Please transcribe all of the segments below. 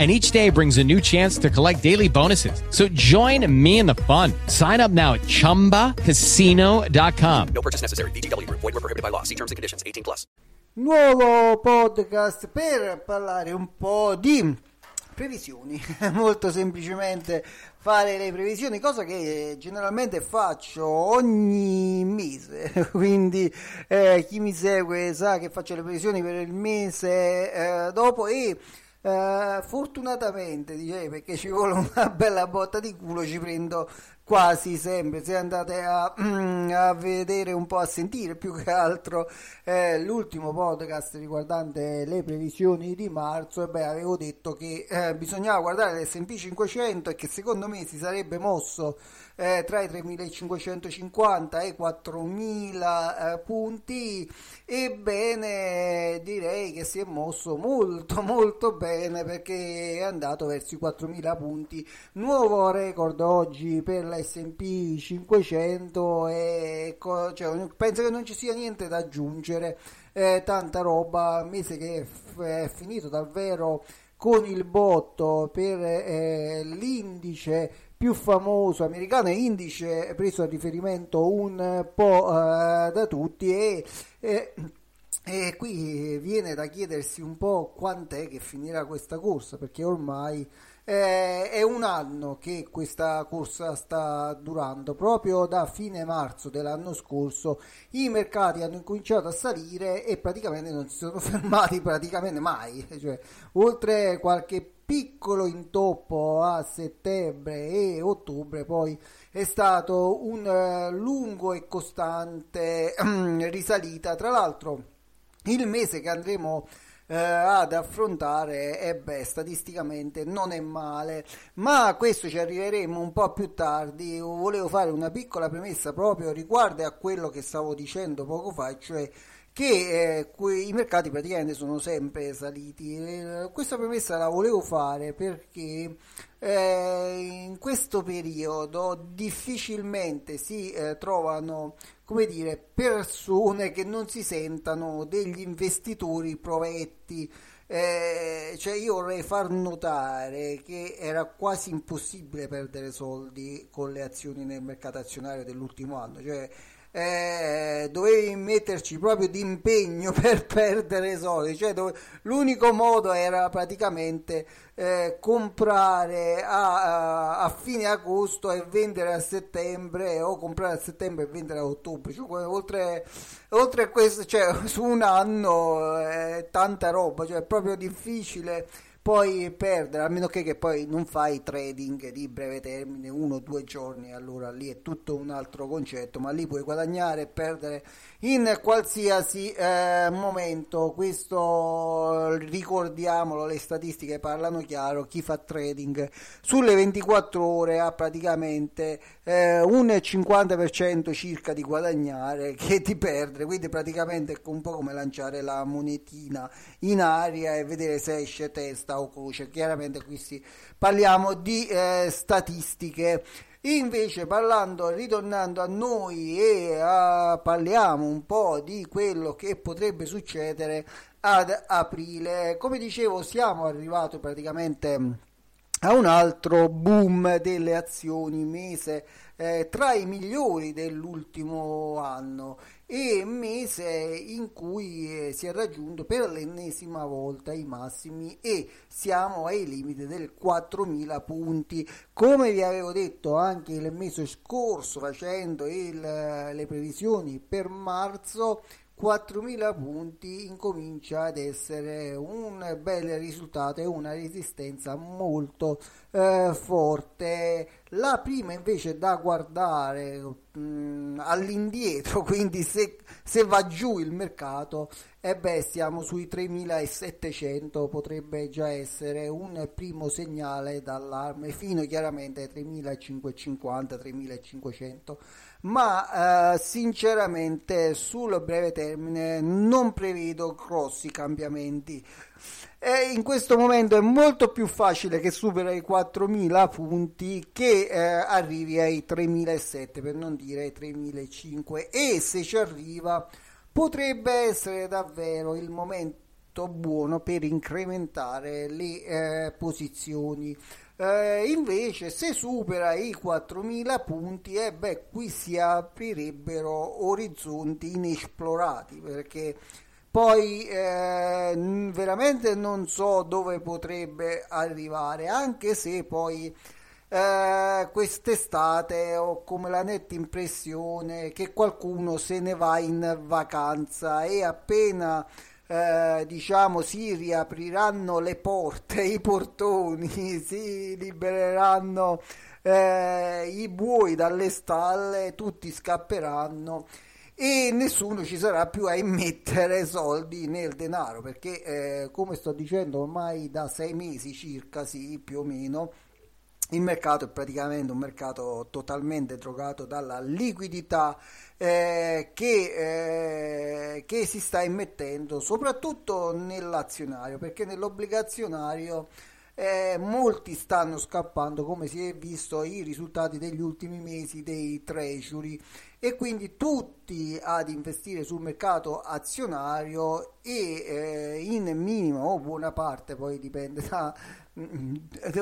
and each day brings a new chance to collect daily bonuses. So join me in the fun. Sign up now at ChumbaCasino.com. No purchase necessary. VGW. Void were prohibited by law. See terms and conditions. 18 plus. Nuovo podcast per parlare un po' di previsioni. Molto semplicemente fare le previsioni, cosa che generalmente faccio ogni mese. Quindi eh, chi mi segue sa che faccio le previsioni per il mese eh, dopo e Uh, fortunatamente direi perché ci vuole una bella botta di culo ci prendo quasi sempre se andate a, a vedere un po' a sentire più che altro eh, l'ultimo podcast riguardante le previsioni di marzo e beh avevo detto che eh, bisognava guardare l'S&P 500 e che secondo me si sarebbe mosso eh, tra i 3.550 e i 4.000 eh, punti. Ebbene direi che si è mosso molto molto bene perché è andato verso i 4.000 punti. Nuovo record oggi per la S&P 500 e cioè, penso che non ci sia niente da aggiungere. Eh, tanta roba mese che è, è finito davvero con il botto per eh, l'indice più famoso americano indice preso a riferimento un po' uh, da tutti e, e, e, qui viene da chiedersi un po' quant'è che finirà questa corsa perché ormai eh, è un anno che questa corsa sta durando proprio da fine marzo dell'anno scorso i mercati hanno incominciato a salire e praticamente non si sono fermati praticamente mai cioè, oltre qualche piccolo intoppo a settembre e ottobre, poi è stato un uh, lungo e costante risalita. Tra l'altro, il mese che andremo uh, ad affrontare, e beh, statisticamente non è male, ma a questo ci arriveremo un po' più tardi. Volevo fare una piccola premessa proprio riguardo a quello che stavo dicendo poco fa, cioè che eh, i mercati praticamente sono sempre saliti. Eh, questa premessa la volevo fare perché eh, in questo periodo difficilmente si eh, trovano come dire, persone che non si sentano degli investitori provetti. Eh, cioè io vorrei far notare che era quasi impossibile perdere soldi con le azioni nel mercato azionario dell'ultimo anno, cioè eh, dovevi metterci proprio d'impegno per perdere soldi, cioè dove, l'unico modo era praticamente eh, comprare a, a, fine agosto e vendere a settembre o comprare a settembre e vendere a ottobre, cioè, oltre, oltre a questo, cioè, su un anno eh, tanta roba, cioè è proprio difficile poi perdere, a meno che, che, poi non fai trading di breve termine, uno o due giorni, allora lì è tutto un altro concetto, ma lì puoi guadagnare e perdere in qualsiasi eh, momento. Questo ricordiamolo, le statistiche parlano chiaro, chi fa trading sulle 24 ore ha praticamente eh, un 50% circa di guadagnare che di perdere, quindi praticamente è un po' come lanciare la monetina in aria e vedere se esce testa o croce. Chiaramente qui si parliamo di eh, statistiche. Invece parlando, ritornando a noi e a, parliamo un po' di quello che potrebbe succedere ad aprile. Come dicevo, siamo arrivati praticamente a un altro boom delle azioni mese eh, tra i migliori dell'ultimo anno e mese in cui eh, si è raggiunto per l'ennesima volta i massimi e siamo ai limiti del 4000 punti come vi avevo detto anche il mese scorso facendo il, le previsioni per marzo 4.000 punti incomincia ad essere un bel risultato e una resistenza molto eh, forte. La prima invece da guardare mh, mm, all'indietro, quindi se, se, va giù il mercato, e beh, siamo sui 3.700, potrebbe già essere un primo segnale d'allarme fino chiaramente ai 3.550-3.500 ma eh, sinceramente sul breve termine non prevedo grossi cambiamenti. E in questo momento è molto più facile che superi i 4.000 punti che eh, arrivi ai 3.700 per non dire ai 3.500 e se ci arriva potrebbe essere davvero il momento buono per incrementare le eh, posizioni. Eh, invece se supera i 4.000 punti, eh beh, qui si aprirebbero orizzonti inesplorati perché poi eh, veramente non so dove potrebbe arrivare, anche se poi eh, quest'estate ho come la netta impressione che qualcuno se ne va in vacanza e appena eh, diciamo si riapriranno le porte, i portoni, si libereranno eh, i buoi dalle stalle, tutti scapperanno e nessuno ci sarà più a immettere soldi nel denaro perché eh, come sto dicendo ormai da sei mesi circa sì più o meno il mercato è praticamente un mercato totalmente drogato dalla liquidità eh, che, eh, che, si sta immettendo soprattutto nell'azionario perché nell'obbligazionario eh, molti stanno scappando come si è visto i risultati degli ultimi mesi dei treasury e quindi tutti ad investire sul mercato azionario e eh, in minima o buona parte poi dipende da mm,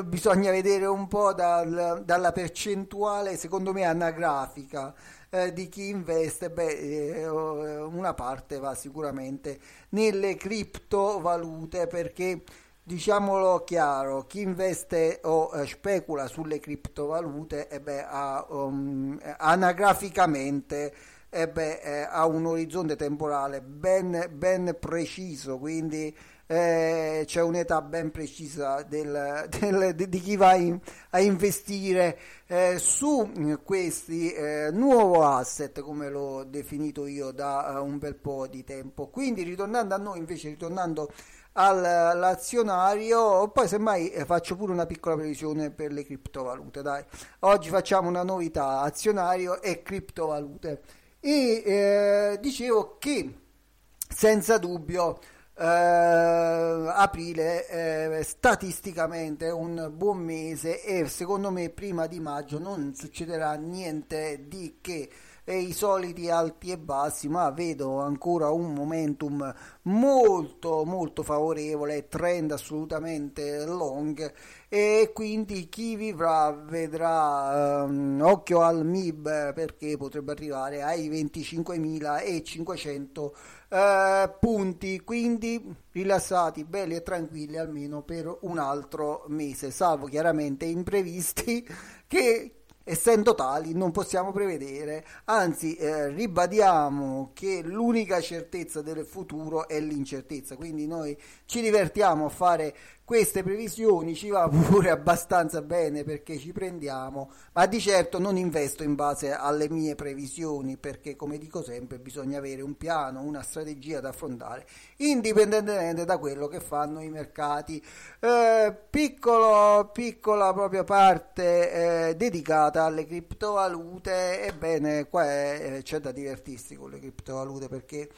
bisogna vedere un po' dal, dalla percentuale secondo me anagrafica eh, di chi investe beh eh, una parte va sicuramente nelle criptovalute perché diciamolo chiaro, chi investe o eh, specula sulle criptovalute eh beh, ha, um, anagraficamente eh beh, eh, ha un orizzonte temporale ben, ben preciso, quindi eh, c'è un'età ben precisa del, del, di chi va in, a investire eh, su questi eh, nuovo asset come l'ho definito io da un bel po' di tempo quindi ritornando a noi invece ritornando all'azionario. Poi semmai eh, faccio pure una piccola previsione per le criptovalute. Dai, oggi facciamo una novità: azionario e criptovalute. E eh, dicevo che senza dubbio. Eh, aprile eh, statisticamente è un buon mese e secondo me prima di maggio non succederà niente di che. E i soliti alti e bassi, ma vedo ancora un momentum molto molto favorevole, trend assolutamente long. E quindi chi vivrà vedrà um, occhio al MIB perché potrebbe arrivare ai 25.500 uh, eh, punti, quindi rilassati, belli e tranquilli almeno per un altro mese, salvo chiaramente imprevisti che essendo tali non possiamo prevedere, anzi eh, ribadiamo che l'unica certezza del futuro è l'incertezza, quindi noi ci divertiamo a fare queste previsioni ci va pure abbastanza bene perché ci prendiamo, ma di certo non investo in base alle mie previsioni perché come dico sempre bisogna avere un piano, una strategia da affrontare indipendentemente da quello che fanno i mercati. Eh, piccolo, piccola propria parte eh, dedicata alle criptovalute, ebbene qua è, c'è da divertirsi con le criptovalute perché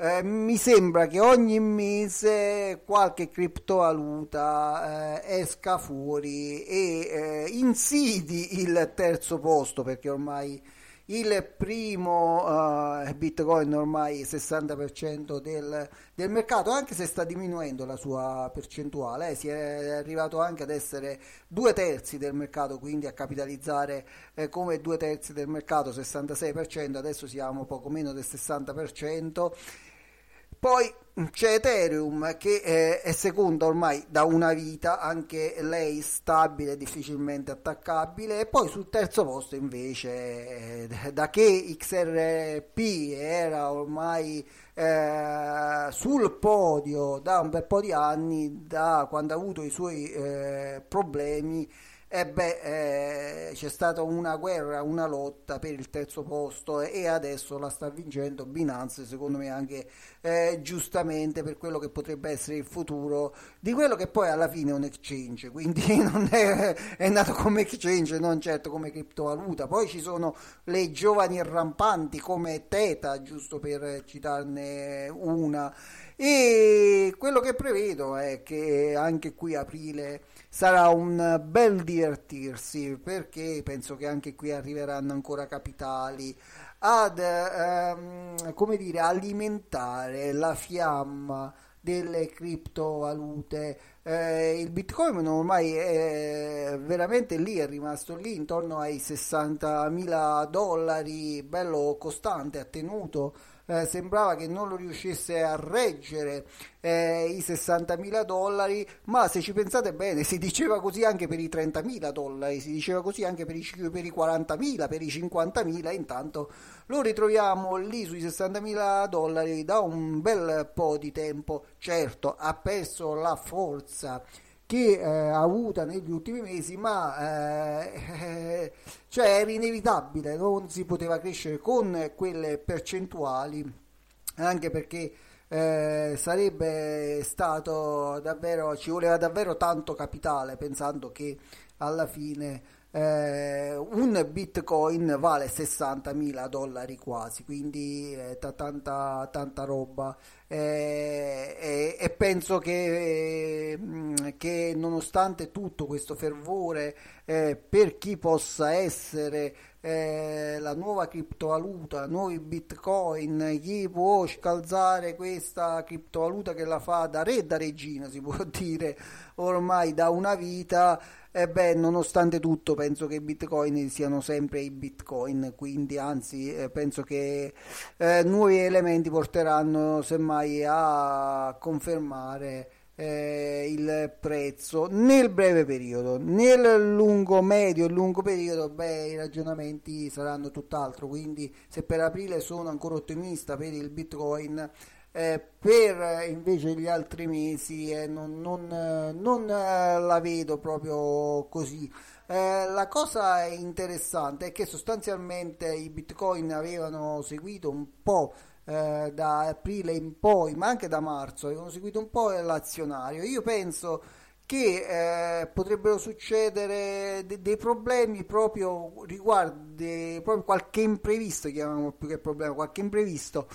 eh, mi sembra che ogni mese qualche criptovaluta eh, esca fuori e eh, insidi il terzo posto perché ormai il primo uh, bitcoin ormai 60% del, del, mercato anche se sta diminuendo la sua percentuale eh, si è arrivato anche ad essere due terzi del mercato quindi a capitalizzare eh, come due terzi del mercato 66% adesso siamo poco meno del 60% poi c'è Ethereum che è, è seconda ormai da una vita, anche lei stabile, difficilmente attaccabile. E poi sul terzo posto invece, eh, da che XRP era ormai eh, sul podio da un bel po' di anni, da quando ha avuto i suoi eh, problemi, e beh, eh, c'è stata una guerra, una lotta per il terzo posto e adesso la sta vincendo Binance, secondo me anche eh, giustamente per quello che potrebbe essere il futuro di quello che poi alla fine è un exchange, quindi non è, è nato come exchange, non certo come criptovaluta. Poi ci sono le giovani rampanti come Teta, giusto per citarne una. E quello che prevedo è che anche qui aprile sarà un bel divertirsi perché penso che anche qui arriveranno ancora capitali ad ehm, come dire alimentare la fiamma delle criptovalute. Eh, il bitcoin ormai è veramente lì è rimasto lì intorno ai 60 mila dollari bello costante ha tenuto eh, sembrava che non lo riuscisse a reggere eh, i 60.000 dollari, ma se ci pensate bene si diceva così anche per i 30.000 dollari, si diceva così anche per i, per i 40.000, per i 50.000, intanto lo ritroviamo lì sui 60.000 dollari da un bel po' di tempo, certo ha perso la forza che eh, ha avuta negli ultimi mesi, ma eh, cioè era inevitabile, non si poteva crescere con quelle percentuali, anche perché eh, sarebbe stato davvero, ci voleva davvero tanto capitale, pensando che alla fine eh, un bitcoin vale 60.000 dollari quasi, quindi eh, t- tanta, tanta roba. Eh, e penso che, mm, che, nonostante tutto questo fervore eh, per chi possa essere eh, la nuova criptovaluta, nuovi bitcoin, chi può scalzare questa criptovaluta che la fa da re da regina, si può dire ormai da una vita e beh, nonostante tutto, penso che i bitcoin siano sempre i bitcoin, quindi anzi, eh, penso che eh, nuovi elementi porteranno semmai a confermare eh, il prezzo nel breve periodo. Nel lungo, medio e lungo periodo, beh, i ragionamenti saranno tutt'altro. Quindi, se per aprile sono ancora ottimista per il bitcoin eh, per invece gli altri mesi eh, non, non, non eh, la vedo proprio così. Eh, la cosa interessante è che sostanzialmente i bitcoin avevano seguito un po' eh, da aprile in poi, ma anche da marzo, avevano seguito un po' l'azionario. Io penso che eh, potrebbero succedere de- dei problemi proprio riguardo proprio qualche imprevisto, chiamiamo più che problema, qualche imprevisto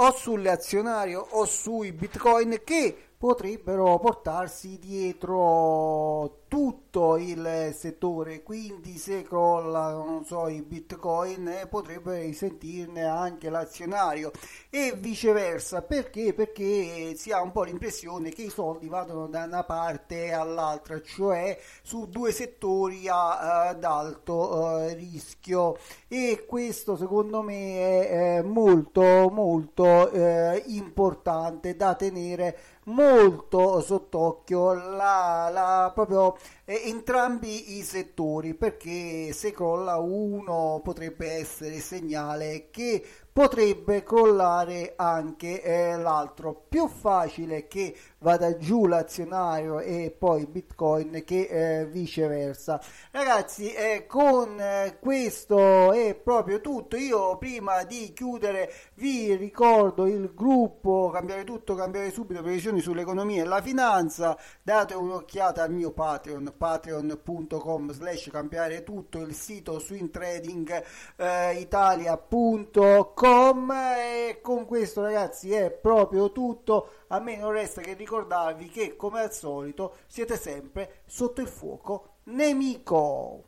o sulle azionario o sui bitcoin che potrebbero portarsi dietro tutto il settore quindi se crolla non so i bitcoin eh, potrebbe risentirne anche l'azionario. E viceversa perché? Perché si ha un po' l'impressione che i soldi vadano da una parte all'altra cioè su due settori ad alto uh, rischio. E questo secondo me è, è molto molto eh, importante da tenere molto sott'occhio la, la, proprio eh, entrambi i settori perché se crolla uno potrebbe essere segnale che potrebbe crollare anche eh, l'altro. Più facile che vada giù l'azionario e poi bitcoin che eh, viceversa. Ragazzi eh, con eh, questo è proprio tutto. Io prima di chiudere vi ricordo il gruppo cambiare tutto cambiare subito previsioni sull'economia e la finanza date un'occhiata al mio patreon patreon.com slash cambiare tutto il sito swingtradingitalia.com www.radioticino.com e con questo ragazzi è proprio tutto. A me non resta che ricordarvi che come al solito siete sempre sotto il fuoco nemico.